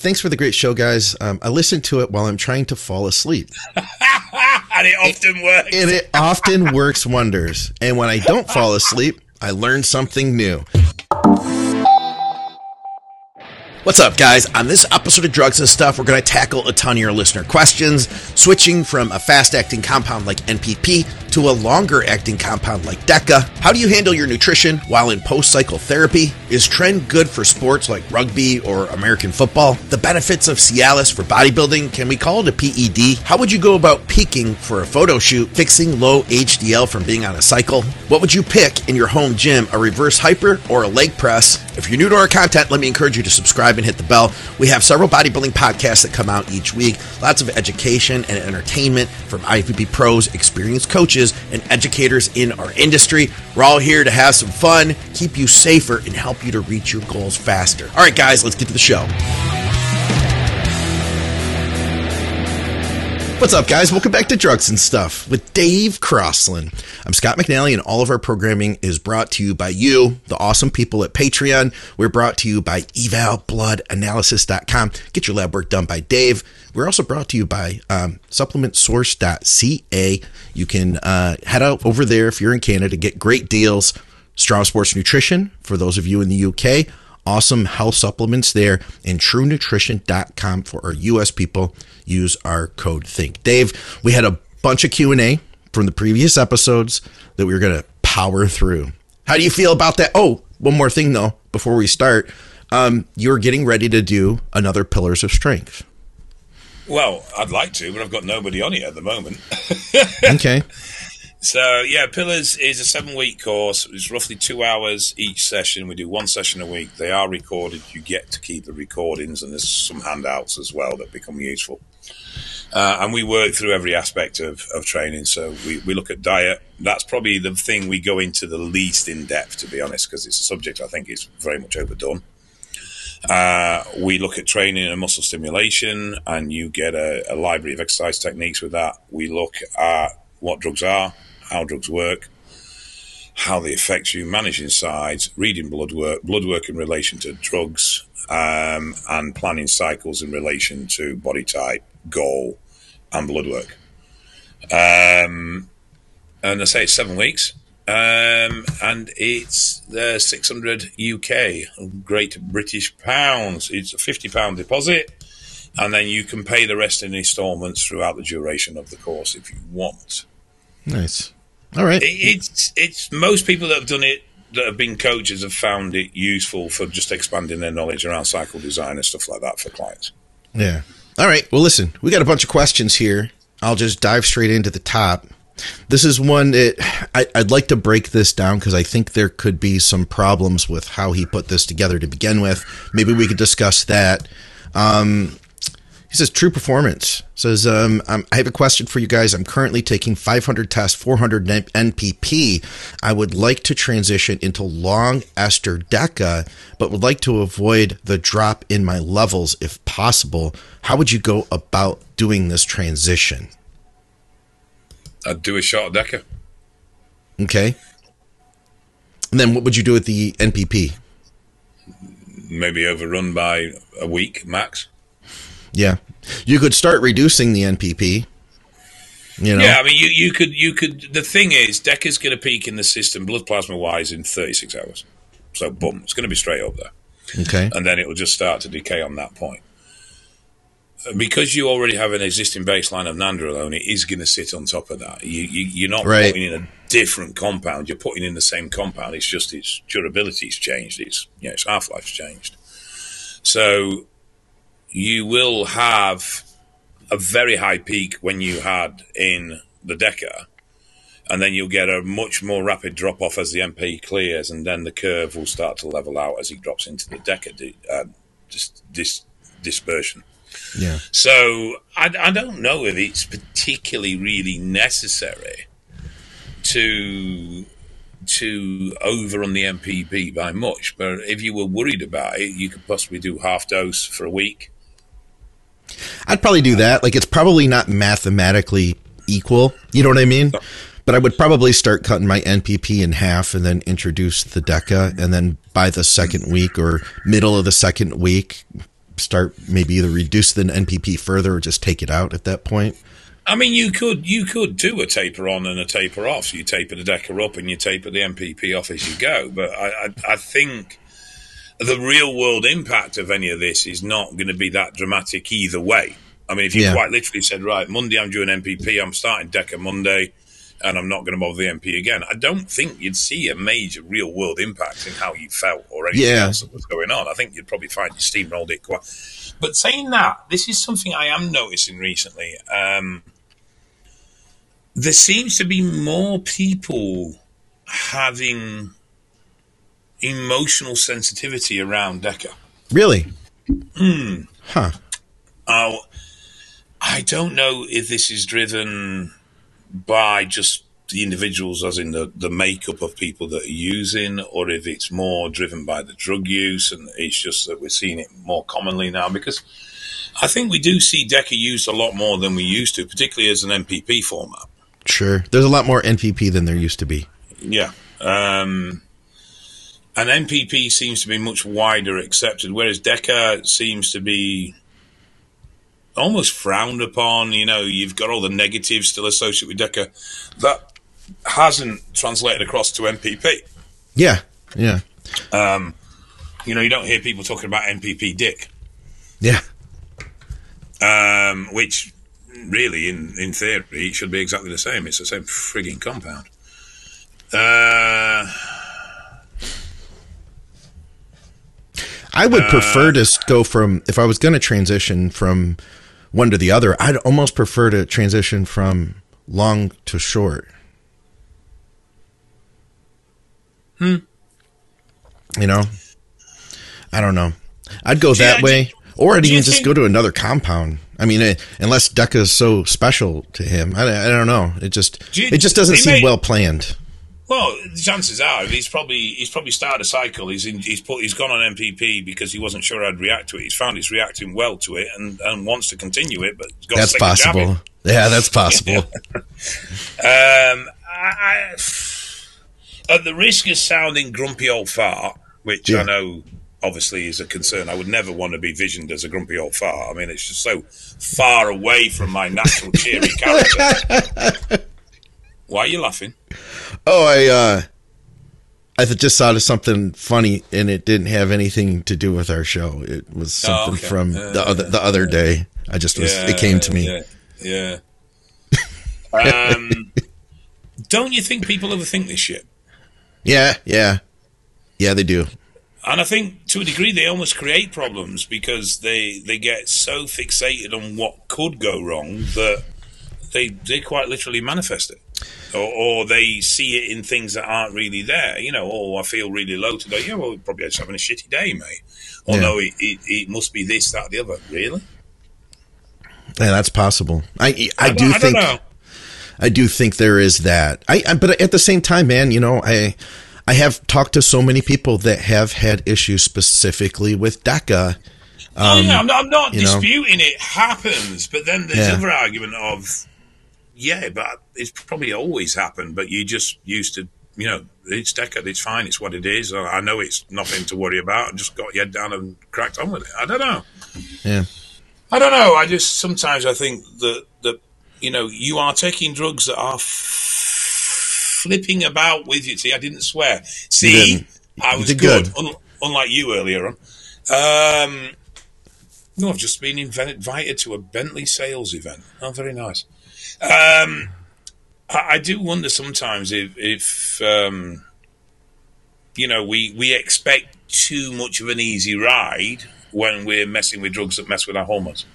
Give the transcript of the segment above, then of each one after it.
thanks for the great show, guys. Um, I listen to it while I'm trying to fall asleep. and it often works. And it often works wonders. And when I don't fall asleep, I learn something new. What's up, guys? On this episode of Drugs and Stuff, we're going to tackle a ton of your listener questions, switching from a fast acting compound like NPP to a longer acting compound like DECA. How do you handle your nutrition while in post cycle therapy? Is Tren good for sports like rugby or American football? The benefits of Cialis for bodybuilding, can we call it a PED? How would you go about peaking for a photo shoot, fixing low HDL from being on a cycle? What would you pick in your home gym, a reverse hyper or a leg press? If you're new to our content, let me encourage you to subscribe and hit the bell. We have several bodybuilding podcasts that come out each week, lots of education and entertainment from IFBB pros, experienced coaches, and educators in our industry. We're all here to have some fun, keep you safer, and help you to reach your goals faster. All right, guys, let's get to the show. What's up, guys? Welcome back to Drugs and Stuff with Dave Crosland. I'm Scott McNally, and all of our programming is brought to you by you, the awesome people at Patreon. We're brought to you by evalbloodanalysis.com. Get your lab work done by Dave. We're also brought to you by um, supplementsource.ca. You can uh, head out over there if you're in Canada, get great deals. Strom Sports Nutrition for those of you in the UK awesome health supplements there and truenutrition.com for our US people. Use our code think. Dave we had a bunch of q&a from the previous episodes that we were going to power through. How do you feel about that? Oh one more thing though before we start. Um, you're getting ready to do another pillars of strength. Well i'd like to but i've got nobody on it at the moment. Okay so yeah, Pillars is a seven-week course. It's roughly two hours each session. We do one session a week. They are recorded. You get to keep the recordings, and there's some handouts as well that become useful. Uh, and we work through every aspect of, of training. So we, we look at diet. That's probably the thing we go into the least in depth, to be honest, because it's a subject I think is very much overdone. Uh, we look at training and muscle stimulation, and you get a, a library of exercise techniques with that. We look at what drugs are, how drugs work, how they affect you, managing sides, reading blood work, blood work in relation to drugs, um, and planning cycles in relation to body type, goal, and blood work. Um, and I say it's seven weeks. Um, and it's the 600 UK, Great British Pounds. It's a 50 pound deposit, and then you can pay the rest in installments throughout the duration of the course if you want. Nice. All right. It's it's most people that have done it that have been coaches have found it useful for just expanding their knowledge around cycle design and stuff like that for clients. Yeah. All right. Well, listen, we got a bunch of questions here. I'll just dive straight into the top. This is one that I, would like to break this down because I think there could be some problems with how he put this together to begin with. Maybe we could discuss that. Um, he says true performance. Says um, I have a question for you guys. I'm currently taking 500 tests, 400 NPP. I would like to transition into long ester deca, but would like to avoid the drop in my levels if possible. How would you go about doing this transition? I'd do a short deca. Okay. And then what would you do with the NPP? Maybe overrun by a week max. Yeah, you could start reducing the NPP. You know? Yeah, I mean, you, you could you could. The thing is, Deca's going to peak in the system, blood plasma wise, in 36 hours. So, boom, it's going to be straight up there. Okay, and then it will just start to decay on that point. Because you already have an existing baseline of nandrolone, it is going to sit on top of that. You, you are not right. putting in a different compound; you're putting in the same compound. It's just its durability's changed. Its you know, its half life's changed. So you will have a very high peak when you had in the Deca, and then you'll get a much more rapid drop off as the MP clears, and then the curve will start to level out as it drops into the Deca uh, dis- dis- dispersion. Yeah. So I, I don't know if it's particularly really necessary to to overrun the NPP by much, but if you were worried about it, you could possibly do half dose for a week I'd probably do that. Like it's probably not mathematically equal. You know what I mean? But I would probably start cutting my NPP in half and then introduce the DECA. And then by the second week or middle of the second week, start maybe either reduce the NPP further or just take it out at that point? I mean, you could you could do a taper on and a taper off. So you taper the Deca up and you taper the NPP off as you go. But I, I, I think the real world impact of any of this is not going to be that dramatic either way. I mean, if you yeah. quite literally said, right, Monday I'm doing NPP, I'm starting Deca Monday, and I'm not going to bother the MP again, I don't think you'd see a major real world impact in how you felt or anything yeah. else that was going on. I think you'd probably find you steamrolled it quite. But saying that, this is something I am noticing recently. Um, there seems to be more people having emotional sensitivity around Deca. Really? Hmm. Huh. Oh, I don't know if this is driven by just the individuals, as in the, the makeup of people that are using, or if it's more driven by the drug use, and it's just that we're seeing it more commonly now. Because I think we do see Deca used a lot more than we used to, particularly as an NPP format. Sure, there's a lot more NPP than there used to be. Yeah, um, and NPP seems to be much wider accepted, whereas Deca seems to be almost frowned upon. You know, you've got all the negatives still associated with Deca that hasn't translated across to NPP. Yeah, yeah. Um, you know, you don't hear people talking about NPP dick. Yeah. Um, which really, in in theory, it should be exactly the same. It's the same frigging compound. Uh, I would uh, prefer to go from if I was going to transition from one to the other. I'd almost prefer to transition from long to short. Hmm. You know, I don't know. I'd go that way, or I'd even just think- go to another compound. I mean, it, unless Deca is so special to him, I, I don't know. It just you, it just doesn't seem well planned. Well, the chances are he's probably he's probably started a cycle. He's in, he's put he's gone on NPP because he wasn't sure I'd react to it. He's found he's reacting well to it and, and wants to continue it, but that's possible. Yeah, that's possible. um, I, I, at the risk of sounding grumpy old fart, which yeah. I know obviously is a concern. I would never want to be visioned as a grumpy old fart. I mean, it's just so far away from my natural cheery character. Why are you laughing? Oh, I uh, I just thought of something funny, and it didn't have anything to do with our show. It was oh, something oh, okay. from uh, the other the other day. I just was. Yeah, it came to me. Yeah. yeah. um, don't you think people overthink this shit? Yeah, yeah, yeah. They do. And I think to a degree they almost create problems because they they get so fixated on what could go wrong that they they quite literally manifest it, or, or they see it in things that aren't really there. You know, oh, I feel really low today. Yeah, well, probably just having a shitty day, mate. Or yeah. no, it, it, it must be this, that, the other. Really? Yeah, that's possible. I I, I do I think I do think there is that. I, I but at the same time, man, you know, I I have talked to so many people that have had issues specifically with Deca. Um, oh yeah, I'm not, I'm not disputing know. it happens, but then there's yeah. other argument of yeah, but it's probably always happened, but you just used to, you know, it's Deca, it's fine, it's what it is. I know it's nothing to worry about. I just got your head down and cracked on with it. I don't know. Yeah. I don't know. I just sometimes I think that that you know you are taking drugs that are f- flipping about with you. See, I didn't swear. See, I was good, good. Un- unlike you earlier on. Um, no, I've just been invited to a Bentley sales event. Oh, very nice. Um, I, I, do wonder sometimes if, if um, you know, we, we expect too much of an easy ride when we're messing with drugs that mess with our hormones.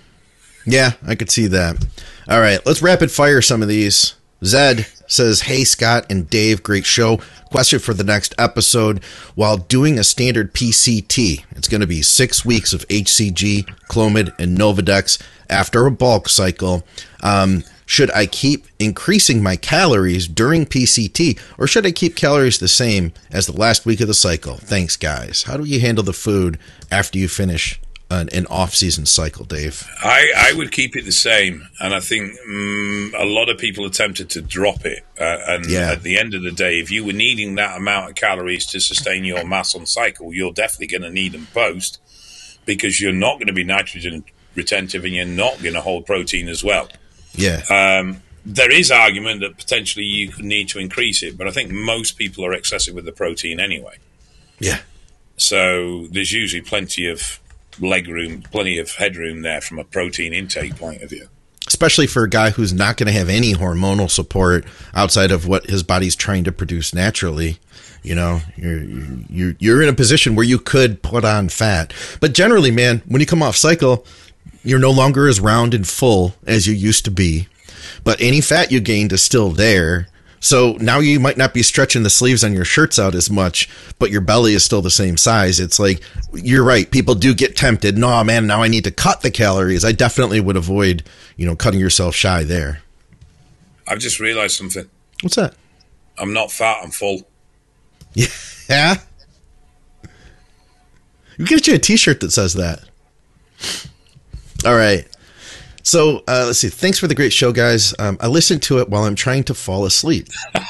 Yeah, I could see that. All right, let's rapid fire some of these. Zed says, Hey, Scott and Dave, great show. Question for the next episode. While doing a standard PCT, it's going to be six weeks of HCG, Clomid, and Nolvadex after a bulk cycle. Um, should I keep increasing my calories during PCT or should I keep calories the same as the last week of the cycle? Thanks, guys. How do you handle the food after you finish an, an off-season cycle, Dave? I, I would keep it the same, and I think um, a lot of people are tempted to drop it. Uh, and yeah. at the end of the day, if you were needing that amount of calories to sustain your mass on cycle, you're definitely going to need them post because you're not going to be nitrogen retentive and you're not going to hold protein as well. Yeah. Um, there is argument that potentially you need to increase it, but I think most people are excessive with the protein anyway. Yeah. So there's usually plenty of leg room, plenty of headroom there from a protein intake point of view. Especially for a guy who's not going to have any hormonal support outside of what his body's trying to produce naturally. You know, you're you're you're in a position where you could put on fat, but generally, man, when you come off cycle, you're no longer as round and full as you used to be. But any fat you gained is still there. So now you might not be stretching the sleeves on your shirts out as much, but your belly is still the same size. It's like, you're right. People do get tempted. No, man, now I need to cut the calories. I definitely would avoid, you know, cutting yourself shy there. I've just realized something. What's that? I'm not fat, I'm full. Yeah. You get you a t shirt that says that. All right. So uh, let's see. Thanks for the great show, guys. Um, I listen to it while I'm trying to fall asleep. and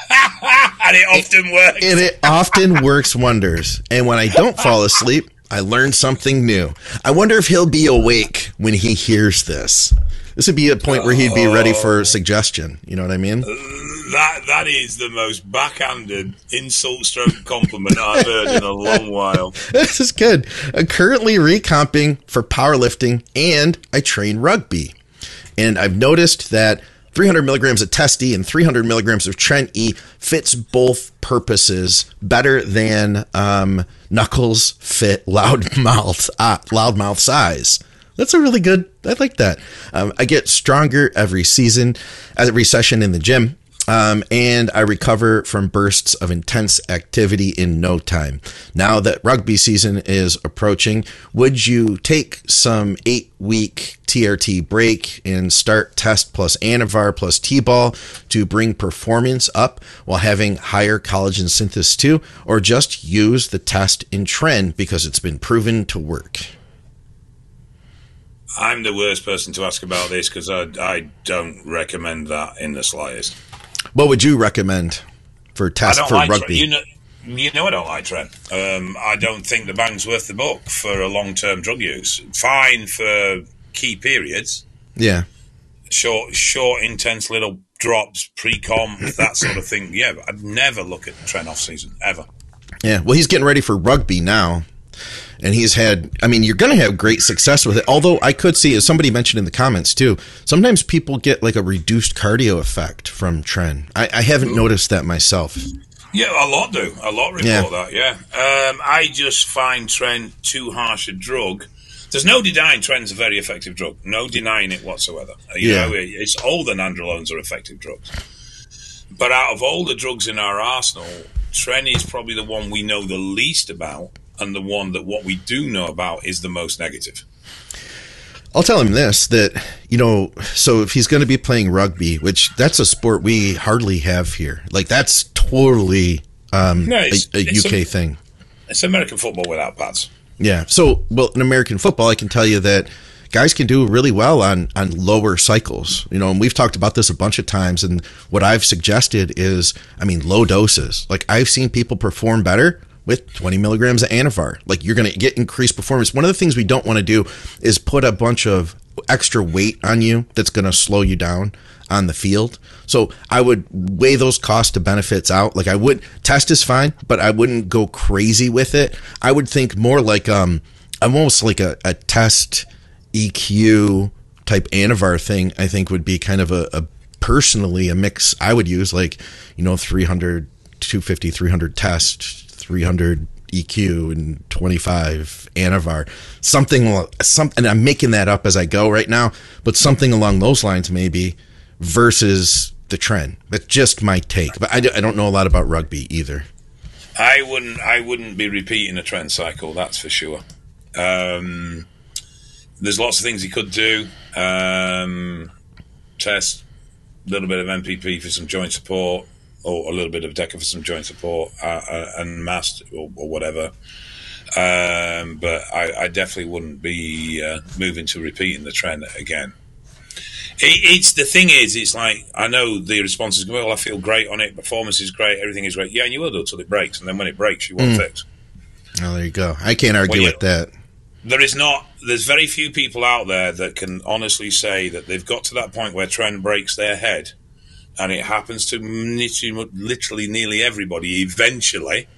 it often works. And it often works wonders. And when I don't fall asleep, I learn something new. I wonder if he'll be awake when he hears this. This would be a point where he'd be ready for suggestion. You know what I mean? That that is the most backhanded insult stroke compliment I've heard in a long while. this is good. I'm currently recomping for powerlifting and I train rugby. And I've noticed that 300 milligrams of Testi and 300 milligrams of Tren E fits both purposes better than um, Knuckles fit loud loudmouth uh, loudmouth size. That's a really good. I like that. Um, I get stronger every season, every session in the gym. Um, and I recover from bursts of intense activity in no time. Now that rugby season is approaching, would you take some eight week TRT break and start test plus Anavar plus T-bol to bring performance up while having higher collagen synthesis too, or just use the test in Tren because it's been proven to work? I'm the worst person to ask about this because I, I don't recommend that in the slightest. What would you recommend for test for like rugby? You know, you know I don't like Tren. Um, I don't think the bang's worth the book for a long term drug use. Fine for key periods. Yeah. Short, short, intense little drops, pre com, that sort of thing. Yeah, I'd never look at Tren off season ever. Yeah. Well, he's getting ready for rugby now. And he's had, I mean, you're going to have great success with it. Although I could see, as somebody mentioned in the comments too, sometimes people get like a reduced cardio effect from Tren. I, I haven't Ooh. noticed that myself. Yeah, a lot do. A lot report yeah. that. Yeah, um, I just find Tren too harsh a drug. There's no denying Tren's a very effective drug. No denying it whatsoever. You yeah. know, it's all the nandrolones are effective drugs. But out of all the drugs in our arsenal, Tren is probably the one we know the least about, and the one that what we do know about is the most negative. I'll tell him this that you know, so if he's going to be playing rugby, which that's a sport we hardly have here, like that's totally um, no, a, a UK a, thing. It's American football without pads. Yeah. So, well, in American football, I can tell you that guys can do really well on on lower cycles. You know, and we've talked about this a bunch of times. And what I've suggested is, I mean, low doses. Like I've seen people perform better with 20 milligrams of Anavar. Like you're going to get increased performance. One of the things we don't want to do is put a bunch of extra weight on you that's going to slow you down on the field. So I would weigh those cost to benefits out. Like I would test is fine, but I wouldn't go crazy with it. I would think more like um almost like a, a test EQ type Anavar thing. I think would be kind of a, a personally a mix I would use like, you know, 300 250 300 test 300 EQ and 25 Anavar, something, some, and I'm making that up as I go right now, but something along those lines maybe versus the Tren. That's just my take, but I, I don't know a lot about rugby either. I wouldn't, I wouldn't be repeating a Tren cycle. That's for sure. Um, there's lots of things he could do. Um, test a little bit of MPP for some joint support or a little bit of Deca for some joint support uh, uh, and mast or, or whatever. Um, but I, I, definitely wouldn't be uh, moving to repeating the Tren again. It, it's the thing is, it's like I know the response is well, I feel great on it, performance is great, everything is great. Yeah, and you will do until it breaks, and then when it breaks, you won't mm. fix. Oh, there you go. I can't argue with that. there is not. There's very few people out there that can honestly say that they've got to that point where Tren breaks their head, and it happens to literally, nearly everybody eventually.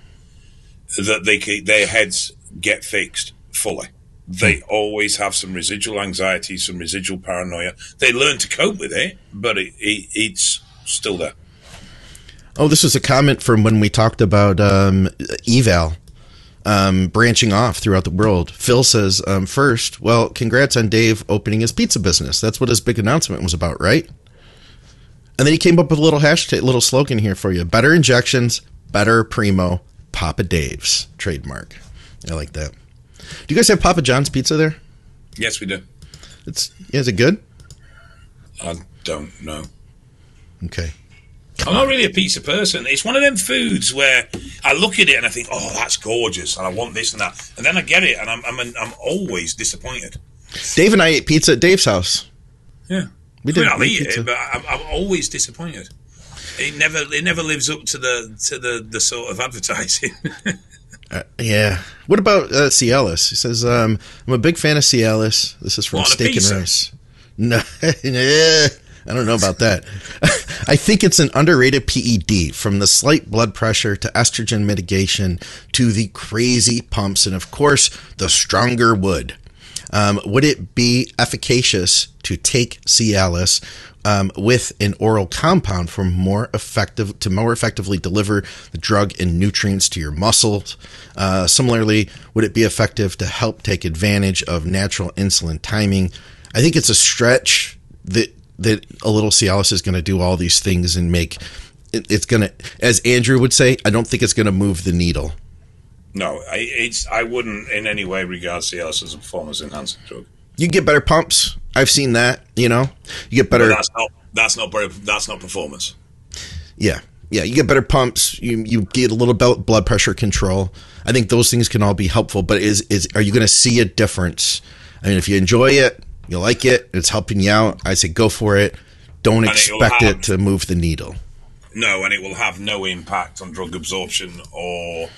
That they their heads get fixed fully. They always have some residual anxiety, some residual paranoia. They learn to cope with it, but it, it, it's still there. Oh, this is a comment from when we talked about um, eval um, branching off throughout the world. Phil says, um, first, well, congrats on Dave opening his pizza business. That's what his big announcement was about, right? And then he came up with a little hashtag, little slogan here for you: better injections, better primo, Papa Dave's trademark. I like that. Do you guys have Papa John's pizza there? Yes, we do. It's yeah, is it good? I don't know. Okay. I'm not really a pizza person. It's one of them foods where I look at it and I think, "Oh, that's gorgeous," and I want this and that, and then I get it, and I'm I'm, I'm always disappointed. Dave and I ate pizza at Dave's house. Yeah, We I did. mean, I'll eat it, but I'm, I'm always disappointed. It never it never lives up to the to the the sort of advertising. Uh, yeah. What about uh, Cialis? He says, um, I'm a big fan of Cialis. This is from What, Steak and? Rice. No, yeah, I don't know about that. I think it's an underrated PED from the slight blood pressure to estrogen mitigation to the crazy pumps and, of course, the stronger wood. Um, would it be efficacious to take Cialis um, with an oral compound for more effective to more effectively deliver the drug and nutrients to your muscles? Uh, similarly, would it be effective to help take advantage of natural insulin timing? I think it's a stretch that that a little Cialis is going to do all these things and make it, it's going to, as Andrew would say, I don't think it's going to move the needle. No, I, it's I wouldn't in any way regard Cialis as a performance enhancing drug. You get better pumps. I've seen that. You know, you get better. But that's not that's not very- that's not performance. Yeah, yeah, you get better pumps. You you get a little bel- blood pressure control. I think those things can all be helpful. But is is are you going to see a difference? I mean, if you enjoy it, you like it, it's helping you out. I say go for it. Don't And it expect have- it to move the needle. No, and it will have no impact on drug absorption or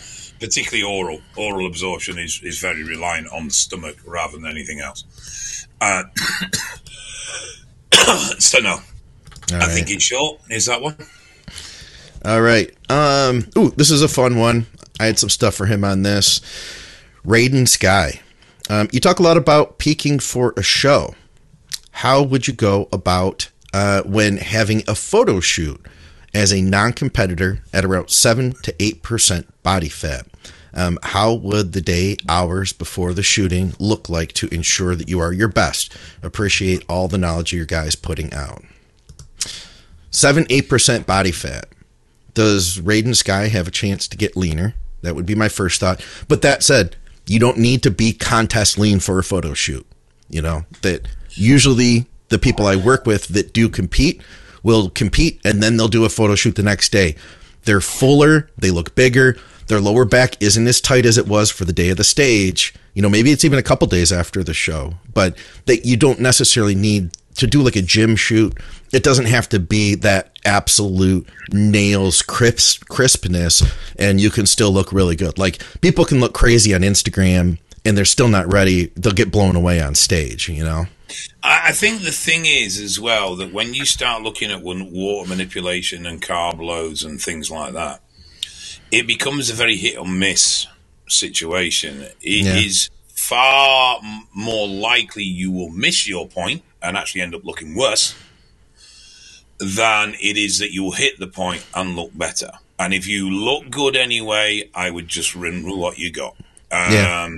particularly oral. Oral absorption is, is very reliant on the stomach rather than anything else. Uh, so no, All I right. think in short is that one. All right. Um. Ooh, this is a fun one. I had some stuff for him on this. Raiden Sky. Um, you talk a lot about peaking for a show. How would you go about uh, when having a photo shoot as a non-competitor at around seven to eight percent body fat? Um, how would the day, hours before the shooting look like to ensure that you are your best? Appreciate all the knowledge your guys putting out. Seven, eight percent body fat. Does Raiden Sky have a chance to get leaner? That would be my first thought. But that said, you don't need to be contest lean for a photo shoot. You know, that usually the people I work with that do compete will compete and then they'll do a photo shoot the next day. They're fuller, they look bigger, their lower back isn't as tight as it was for the day of the stage. You know, maybe it's even a couple days after the show, but that you don't necessarily need to do like a gym shoot. It doesn't have to be that absolute nails crisp crispness and you can still look really good. Like people can look crazy on Instagram and they're still not ready. They'll get blown away on stage, you know? I, I think the thing is as well that when you start looking at water manipulation and carb loads and things like that, it becomes a very hit or miss situation. It is Yeah. far more likely you will miss your point and actually end up looking worse than it is that you'll hit the point and look better. And if you look good anyway, I would just run with what you got. Um, Yeah.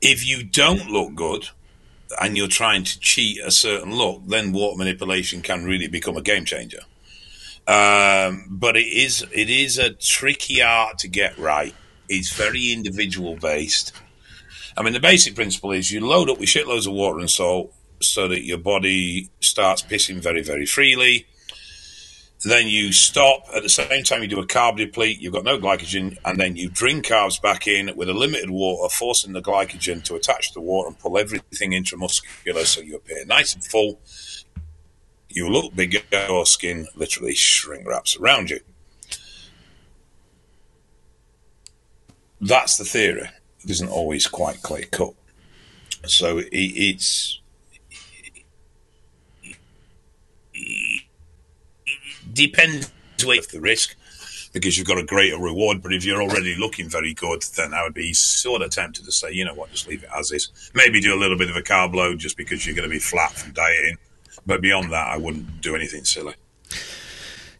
If you don't look good, and you're trying to cheat a certain look, then water manipulation can really become a game changer. Um, but it is it is a tricky art to get right. It's very individual based. I mean, the basic principle is you load up with shitloads of water and salt so that your body starts pissing very, very freely. Then you stop at the same time you do a carb deplete, you've got no glycogen, and then you drink carbs back in with a limited water, forcing the glycogen to attach to the water and pull everything intramuscular so you appear nice and full. You look bigger, your skin literally shrink wraps around you. That's the theory. It isn't always quite clear cut. So it, it's it depends with the risk because you've got a greater reward. But if you're already looking very good, then I would be sort of tempted to say, you know what, just leave it as is. Maybe do a little bit of a carb load just because you're going to be flat from dieting. But beyond that, I wouldn't do anything silly.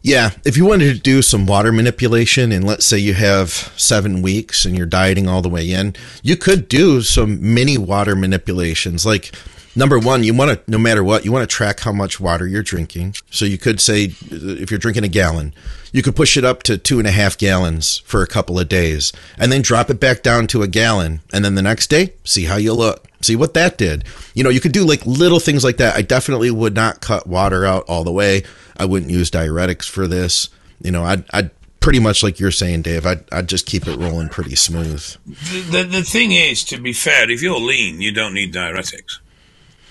Yeah, if you wanted to do some water manipulation, and let's say you have seven weeks and you're dieting all the way in, you could do some mini water manipulations. Like, number one, you want to, no matter what, you want to track how much water you're drinking. So you could say, if you're drinking a gallon, you could push it up to two and a half gallons for a couple of days and then drop it back down to a gallon. And then the next day, see how you look. See what that did. You know, you could do like little things like that. I definitely would not cut water out all the way. I wouldn't use diuretics for this. You know, I'd, I'd pretty much like you're saying, Dave. I'd, I'd just keep it rolling pretty smooth. The, the, the thing is, to be fair, if you're lean, you don't need diuretics.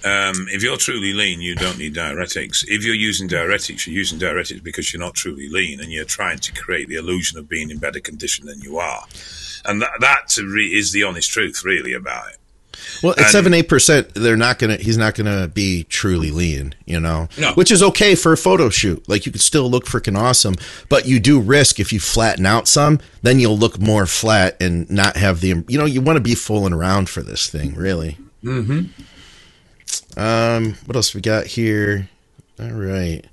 Um, if you're truly lean, you don't need diuretics. If you're using diuretics, you're using diuretics because you're not truly lean and you're trying to create the illusion of being in better condition than you are. And that, that is the honest truth, really, about it. Well, at seven eight percent, they're not gonna. He's not gonna be truly lean, you know. No. Which is okay for a photo shoot. Like you could still look freaking awesome, but you do risk if you flatten out some, then you'll look more flat and not have the. You know, you want to be fooling around for this thing, really. Mm-hmm. Um, what else we got here? All right.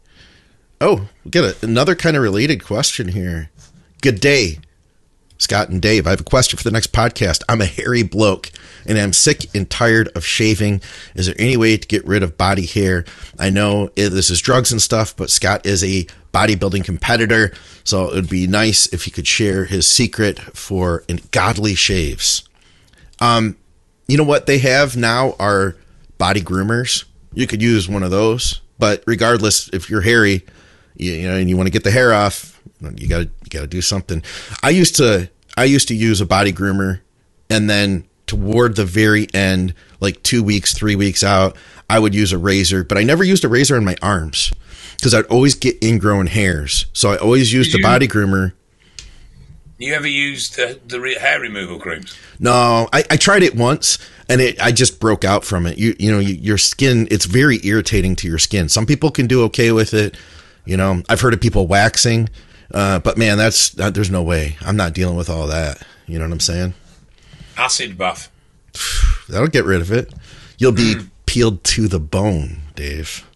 Oh, we got a, another kind of related question here. Good day. Scott and Dave, I have a question for the next podcast. I'm a hairy bloke and I'm sick and tired of shaving. Is there any way to get rid of body hair? I know this is drugs and stuff, but Scott is a bodybuilding competitor, so it would be nice if he could share his secret for godly shaves. Um, you know what they have now are body groomers. You could use one of those, but regardless, if you're hairy, you, you know, and you want to get the hair off, you got to you got to do something. I used to I used to use a body groomer, and then toward the very end, like two weeks, three weeks out, I would use a razor, but I never used a razor on my arms because I'd always get ingrown hairs. So I always used the body groomer. You ever used the, the hair removal creams? No, I, I tried it once and it I just broke out from it. You you know you, your skin it's very irritating to your skin. Some people can do okay with it. You know I've heard of people waxing. Uh, but man, that's that, there's no way. I'm not dealing with all that. You know what I'm saying? Acid buff. That'll get rid of it. You'll be mm. peeled to the bone, Dave.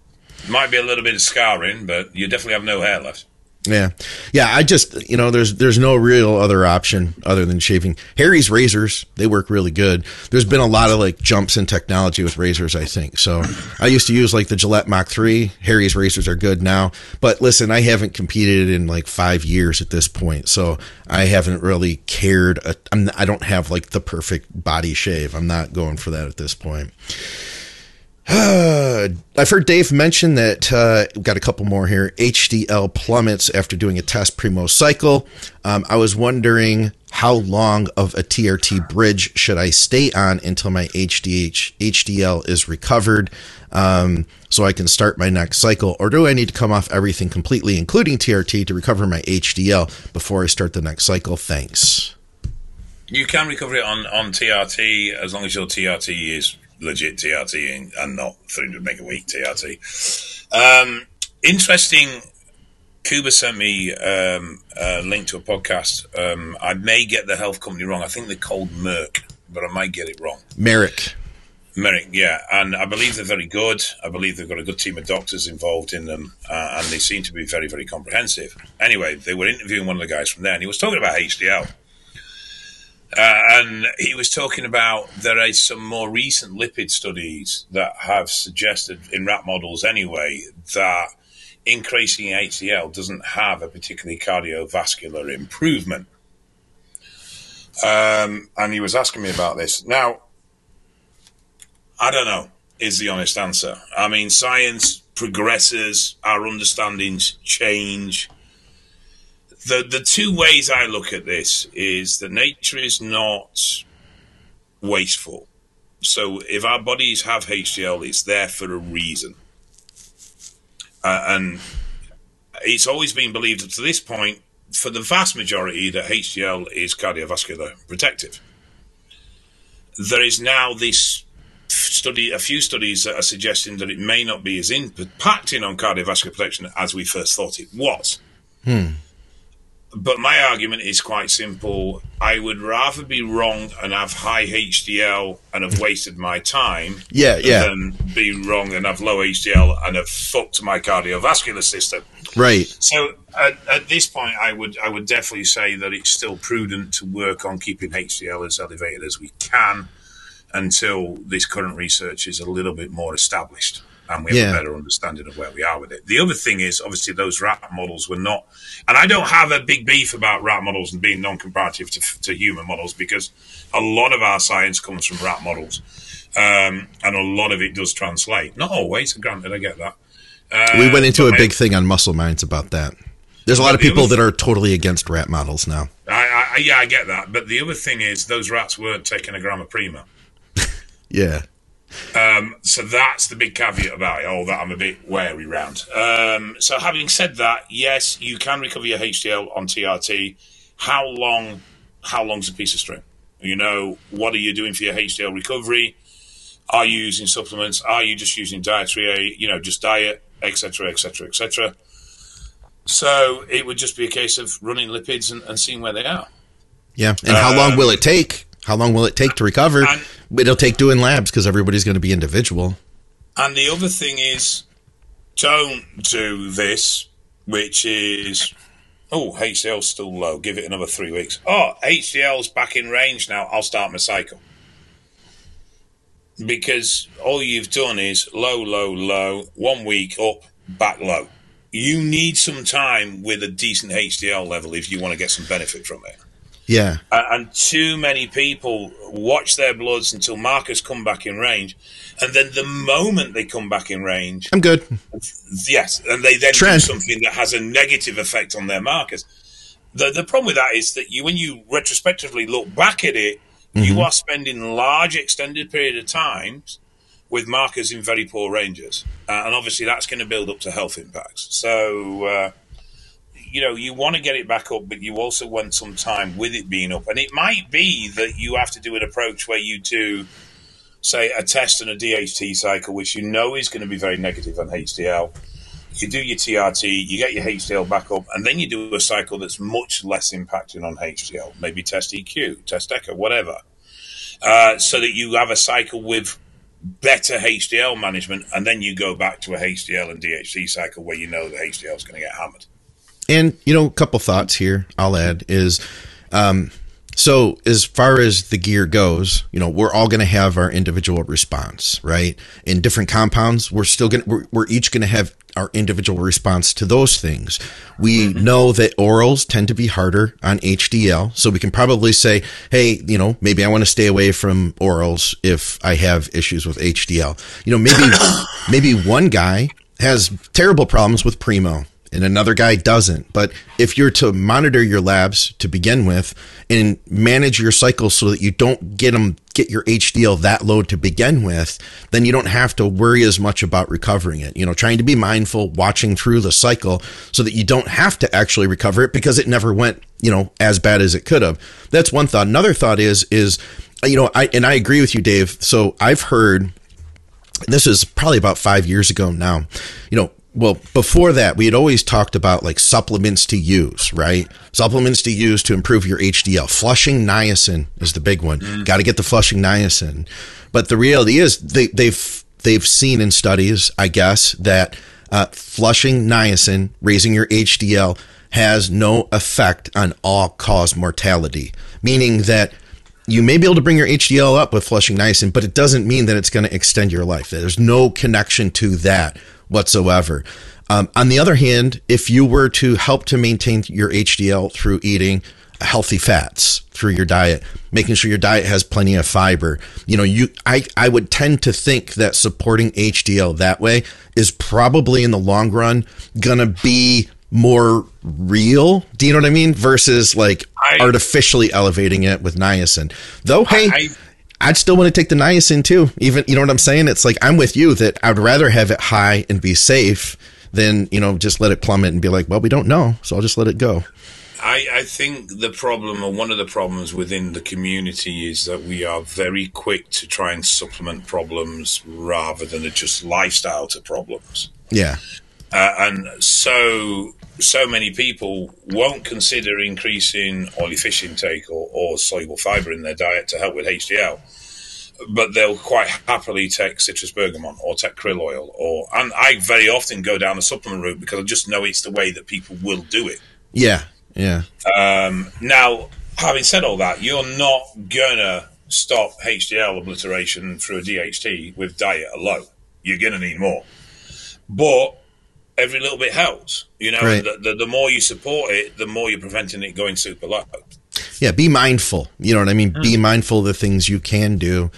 Might be a little bit of scarring, but you definitely have no hair left. Yeah, yeah. I just you know there's there's no real other option other than shaving. Harry's razors they work really good. There's been a lot of like jumps in technology with razors. I think so. I used to use like the Gillette Mach three. Harry's razors are good now, but listen, I haven't competed in like five years at this point, so I haven't really cared. I'm, I don't have like the perfect body shave. I'm not going for that at this point. I've heard Dave mention that uh, we've got a couple more here. HDL plummets after doing a test primo cycle. Um, I was wondering how long of a TRT bridge should I stay on until my HDH, HDL is recovered um, so I can start my next cycle? Or do I need to come off everything completely, including TRT, to recover my HDL before I start the next cycle? Thanks. You can recover it on, on TRT as long as your TRT is legit TRT and, and not 300 meg a week TRT. Um, interesting. Kuba sent me um, a link to a podcast. Um, I may get the health company wrong. I think they're called Merck, but I might get it wrong. Marek. Marek, yeah, and I believe they're very good. I believe they've got a good team of doctors involved in them, uh, and they seem to be very, very comprehensive. Anyway, they were interviewing one of the guys from there, and he was talking about HDL. Uh, and he was talking about there are some more recent lipid studies that have suggested in rat models anyway that increasing HDL doesn't have a particularly cardiovascular improvement. Um, and he was asking me about this. Now, I don't know, is the honest answer. I mean, science progresses, our understandings change the the two ways I look at this is that nature is not wasteful. So if our bodies have HDL, it's there for a reason, uh, and it's always been believed up to this point, for the vast majority, that HDL is cardiovascular protective. There is now this study a few studies that are suggesting that it may not be as impacting on cardiovascular protection as we first thought it was. Hmm. But my argument is quite simple. I would rather be wrong and have high HDL and have wasted my time Yeah, yeah. than be wrong and have low HDL and have fucked my cardiovascular system. Right. So at, at this point, I would I would definitely say that it's still prudent to work on keeping HDL as elevated as we can until this current research is a little bit more established and we have Yeah. a better understanding of where we are with it. The other thing is obviously those rat models were not, and I don't have a big beef about rat models and being non-comparative to, to human models because a lot of our science comes from rat models. Um, and a lot of it does translate. Not always, granted, I get that. Uh, we went into a big thing on muscle minds about that. There's a lot of people that are totally against rat models now. I, I, yeah, I get that. But the other thing is, those rats weren't taking a gram of Primo. Yeah. Um, so that's the big caveat about it. All that I'm a bit wary round. Um, so having said that, yes, you can recover your HDL on TRT. How long? How long's a piece of string? You know, what are you doing for your HDL recovery? Are you using supplements? Are you just using dietary? You know, just diet, etc., etc., etc. So it would just be a case of running lipids and, and seeing where they are. Yeah. And how long Um, will it take? How long will it take to recover? and- It'll take doing labs because everybody's going to be individual. And the other thing is, don't do this, which is, oh, HDL's still low. Give it another three weeks. Oh, HDL's back in range now. I'll start my cycle. Because all you've done is low, low, low, one week up, back low. You need some time with a decent HDL level if you want to get some benefit from it. Yeah. Uh, and too many people watch their bloods until markers come back in range, and then the moment they come back in range, I'm good. yes, and they then Trend. do something that has a negative effect on their markers. The the problem with that is that you, when you retrospectively look back at it, you are spending large extended period of times with markers in very poor ranges, uh, and obviously that's going to build up to health impacts. So. Uh, you know, you want to get it back up, but you also want some time with it being up. And it might be that you have to do an approach where you do, say, a test and a DHT cycle, which you know is going to be very negative on HDL. You do your TRT, you get your HDL back up, and then you do a cycle that's much less impacting on HDL. Maybe test EQ, test ECHO, whatever. Uh, so that you have a cycle with better HDL management, and then you go back to a HDL and DHT cycle where you know the HDL is going to get hammered. And you know, a couple thoughts here I'll add is, um, so as far as the gear goes, you know, we're all going to have our individual response, right? In different compounds, we're still going to, we're, we're each going to have our individual response to those things. We know that orals tend to be harder on HDL. So we can probably say, hey, you know, maybe I want to stay away from orals if I have issues with HDL. You know, maybe, maybe one guy has terrible problems with Primo and another guy doesn't. But if you're to monitor your labs to begin with and manage your cycle so that you don't get them get your HDL that low to begin with, then you don't have to worry as much about recovering it. You know, trying to be mindful, watching through the cycle so that you don't have to actually recover it because it never went, you know, as bad as it could have. That's one thought. Another thought is is uh, you know, I and I agree with you Dave. So I've heard this is probably about 5 years ago now. You know, well, before that, we had always talked about like supplements to use, right? Supplements to use to improve your HDL. Flushing niacin is the big one. Got to get the flushing niacin. But the reality is they, they've they've seen in studies, I guess, that uh, flushing niacin, raising your HDL, has no effect on all cause mortality. Meaning that you may be able to bring your HDL up with flushing niacin, but it doesn't mean that it's going to extend your life. There's no connection to that whatsoever. Um, on the other hand, if you were to help to maintain your HDL through eating healthy fats through your diet, making sure your diet has plenty of fiber, you know, you I I would tend to think that supporting HDL that way is probably in the long run going to be more real. Do you know what I mean? Versus like I- artificially elevating it with niacin. Though, hey, I- I'd still want to take the niacin too. Even you know what I'm saying? It's like I'm with you that I'd rather have it high and be safe than you know just let it plummet and be like, well, we don't know, so I'll just let it go. I, I think the problem, or one of the problems within the community, is that we are very quick to try and supplement problems rather than adjust lifestyle to problems. Yeah. Uh, and so, so many people won't consider increasing oily fish intake or, or soluble fiber in their diet to help with HDL but they'll quite happily take citrus bergamot or take krill oil or and I very often go down the supplement route because I just know it's the way that people will do it. Yeah, yeah. Um, now, having said all that, you're not gonna stop HDL obliteration through a DHT with diet alone. You're gonna need more, but every little bit helps. You know, Right. the, the, the more you support it, the more you're preventing it going super low. Yeah, be mindful. You know what I mean? Hmm. Be mindful of the things you can do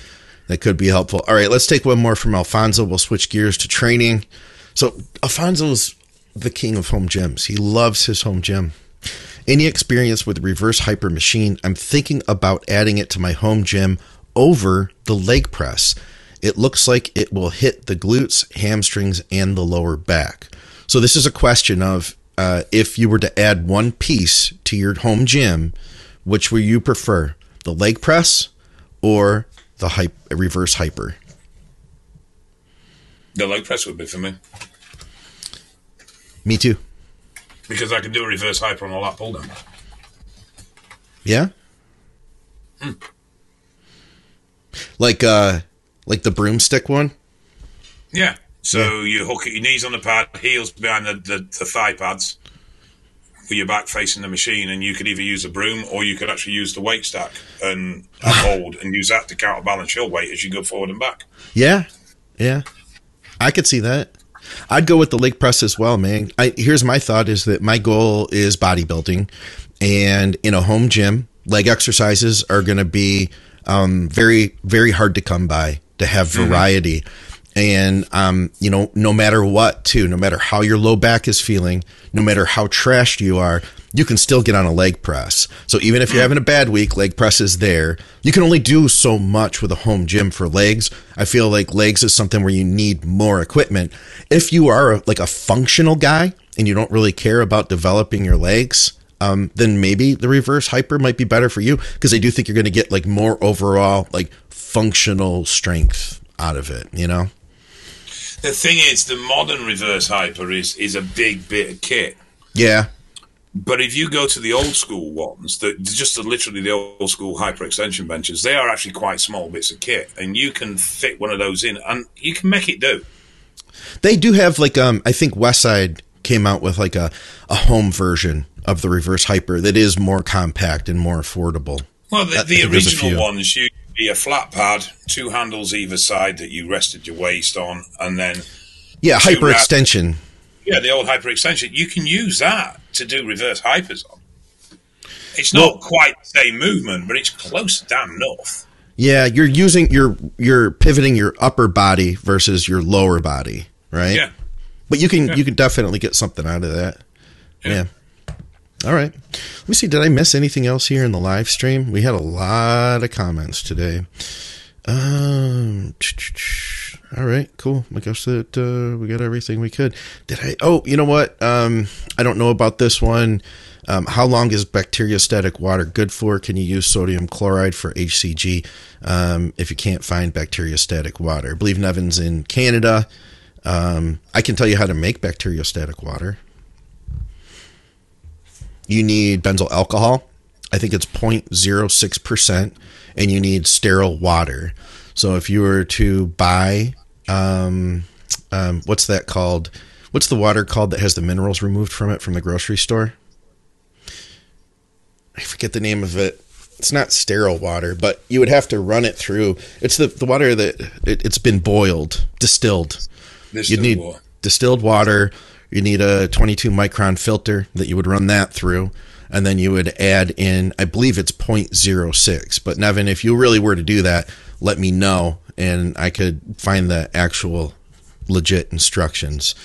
that could be helpful. All right, let's take one more from Alfonso. We'll switch gears to training. So, Alfonso's the king of home gyms. He loves his home gym. Any experience with reverse hyper machine? I'm thinking about adding it to my home gym over the leg press. It looks like it will hit the glutes, hamstrings, and the lower back. So, this is a question of uh, if you were to add one piece to your home gym, which would you prefer, the leg press or the hype, reverse hyper? The leg press would be for me Me too. because I can do a reverse hyper on a lat pull down. Yeah. Like uh, like the broomstick one. Yeah. So you hook it, your knees on the pad, heels behind the, the, the thigh pads, with your back facing the machine, and you could either use a broom or you could actually use the weight stack and, and hold and use that to counterbalance your weight as you go forward and back. Yeah, yeah, I could see that. I'd go with the leg press as well, man. I, here's my thought: is that my goal is bodybuilding, and in a home gym, leg exercises are going to be um, very, very hard to come by to have variety. And um, you know, no matter what, too, no matter how your low back is feeling, no matter how trashed you are, you can still get on a leg press. So even if you're having a bad week, leg press is there. You can only do so much with a home gym for legs. I feel like legs is something where you need more equipment. If you are like a functional guy and you don't really care about developing your legs, um, then maybe the reverse hyper might be better for you because I do think you're going to get like more overall like functional strength out of it. You know? The thing is, the modern reverse hyper is, is a big bit of kit. Yeah. But if you go to the old school ones, that just literally the old school hyper extension benches, they are actually quite small bits of kit, and you can fit one of those in, and you can make it do. They do have like um I think Westside came out with like a, a home version of the reverse hyper that is more compact and more affordable. Well, the, the there's a original ones to be a flat pad, two handles either side that you rested your waist on, and then Yeah, Two hyper extension. yeah, the old hyper extension. You can use that to do reverse hypers on. It's not Well- quite the same movement, but it's close damn enough. Yeah, you're using you're you're pivoting your upper body versus your lower body, right? Yeah. But you can you can definitely get something out of that. Yeah. Yeah. All right. Let me see. Did I miss anything else here in the live stream? We had a lot of comments today. Um. All right. Cool. I guess that uh, we got everything we could. Did I? Oh, you know what? Um. I don't know about this one. Um, how long is bacteriostatic water good for? Can you use sodium chloride for HCG um, if you can't find bacteriostatic water? I believe Nevin's in Canada. Um, I can tell you how to make bacteriostatic water. You need benzyl alcohol. I think it's 0.06%, and you need sterile water. So if you were to buy, um, um, what's that called? What's the water called that has the minerals removed from it from the grocery store? I forget the name of it. It's not sterile water, but you would have to run it through. It's the, the water that it, it's been boiled, distilled. This You'd need distilled water. You need a 22 micron filter that you would run that through. And then you would add in, I believe it's 0.06. But Nevin, if you really were to do that, let me know and I could find the actual legit instructions.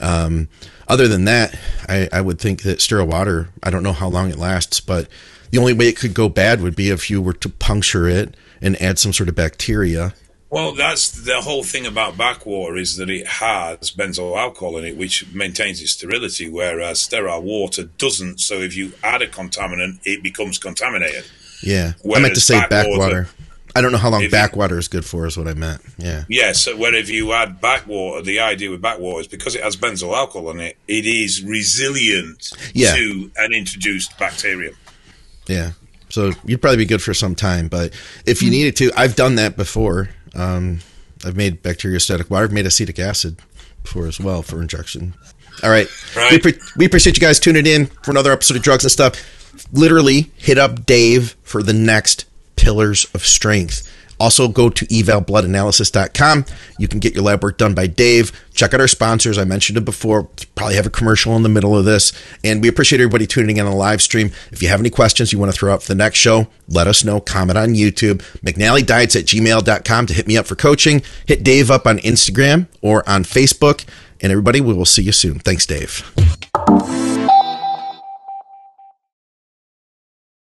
Um, other than that, I, I would think that sterile water, I don't know how long it lasts, but the only way it could go bad would be if you were to puncture it and add some sort of bacteria Well, that's the whole thing about backwater is that it has benzyl alcohol in it, which maintains its sterility, whereas sterile water doesn't. So if you add a contaminant, it becomes contaminated. Yeah, I meant to say backwater. backwater. I don't know how long if backwater is good for, is what I meant. Yeah. Yeah, so where if you add backwater, the idea with backwater is because it has benzyl alcohol in it, it is resilient yeah. to an introduced bacterium. Yeah. So you'd probably be good for some time, but if you needed to, I've done that before. Um, I've made bacteriostatic water. I've made acetic acid before as well for injection. All right. right. We, pre- we appreciate you guys tuning in for another episode of Drugs and Stuff. Literally hit up Dave for the next Pillars of Strength. Also, go to evalbloodanalysis.com. You can get your lab work done by Dave. Check out our sponsors. I mentioned it before. Probably have a commercial in the middle of this. And we appreciate everybody tuning in on the live stream. If you have any questions you want to throw up for the next show, let us know. Comment on YouTube. McNallyDiets at gmail.com to hit me up for coaching. Hit Dave up on Instagram or on Facebook. And everybody, we will see you soon. Thanks, Dave.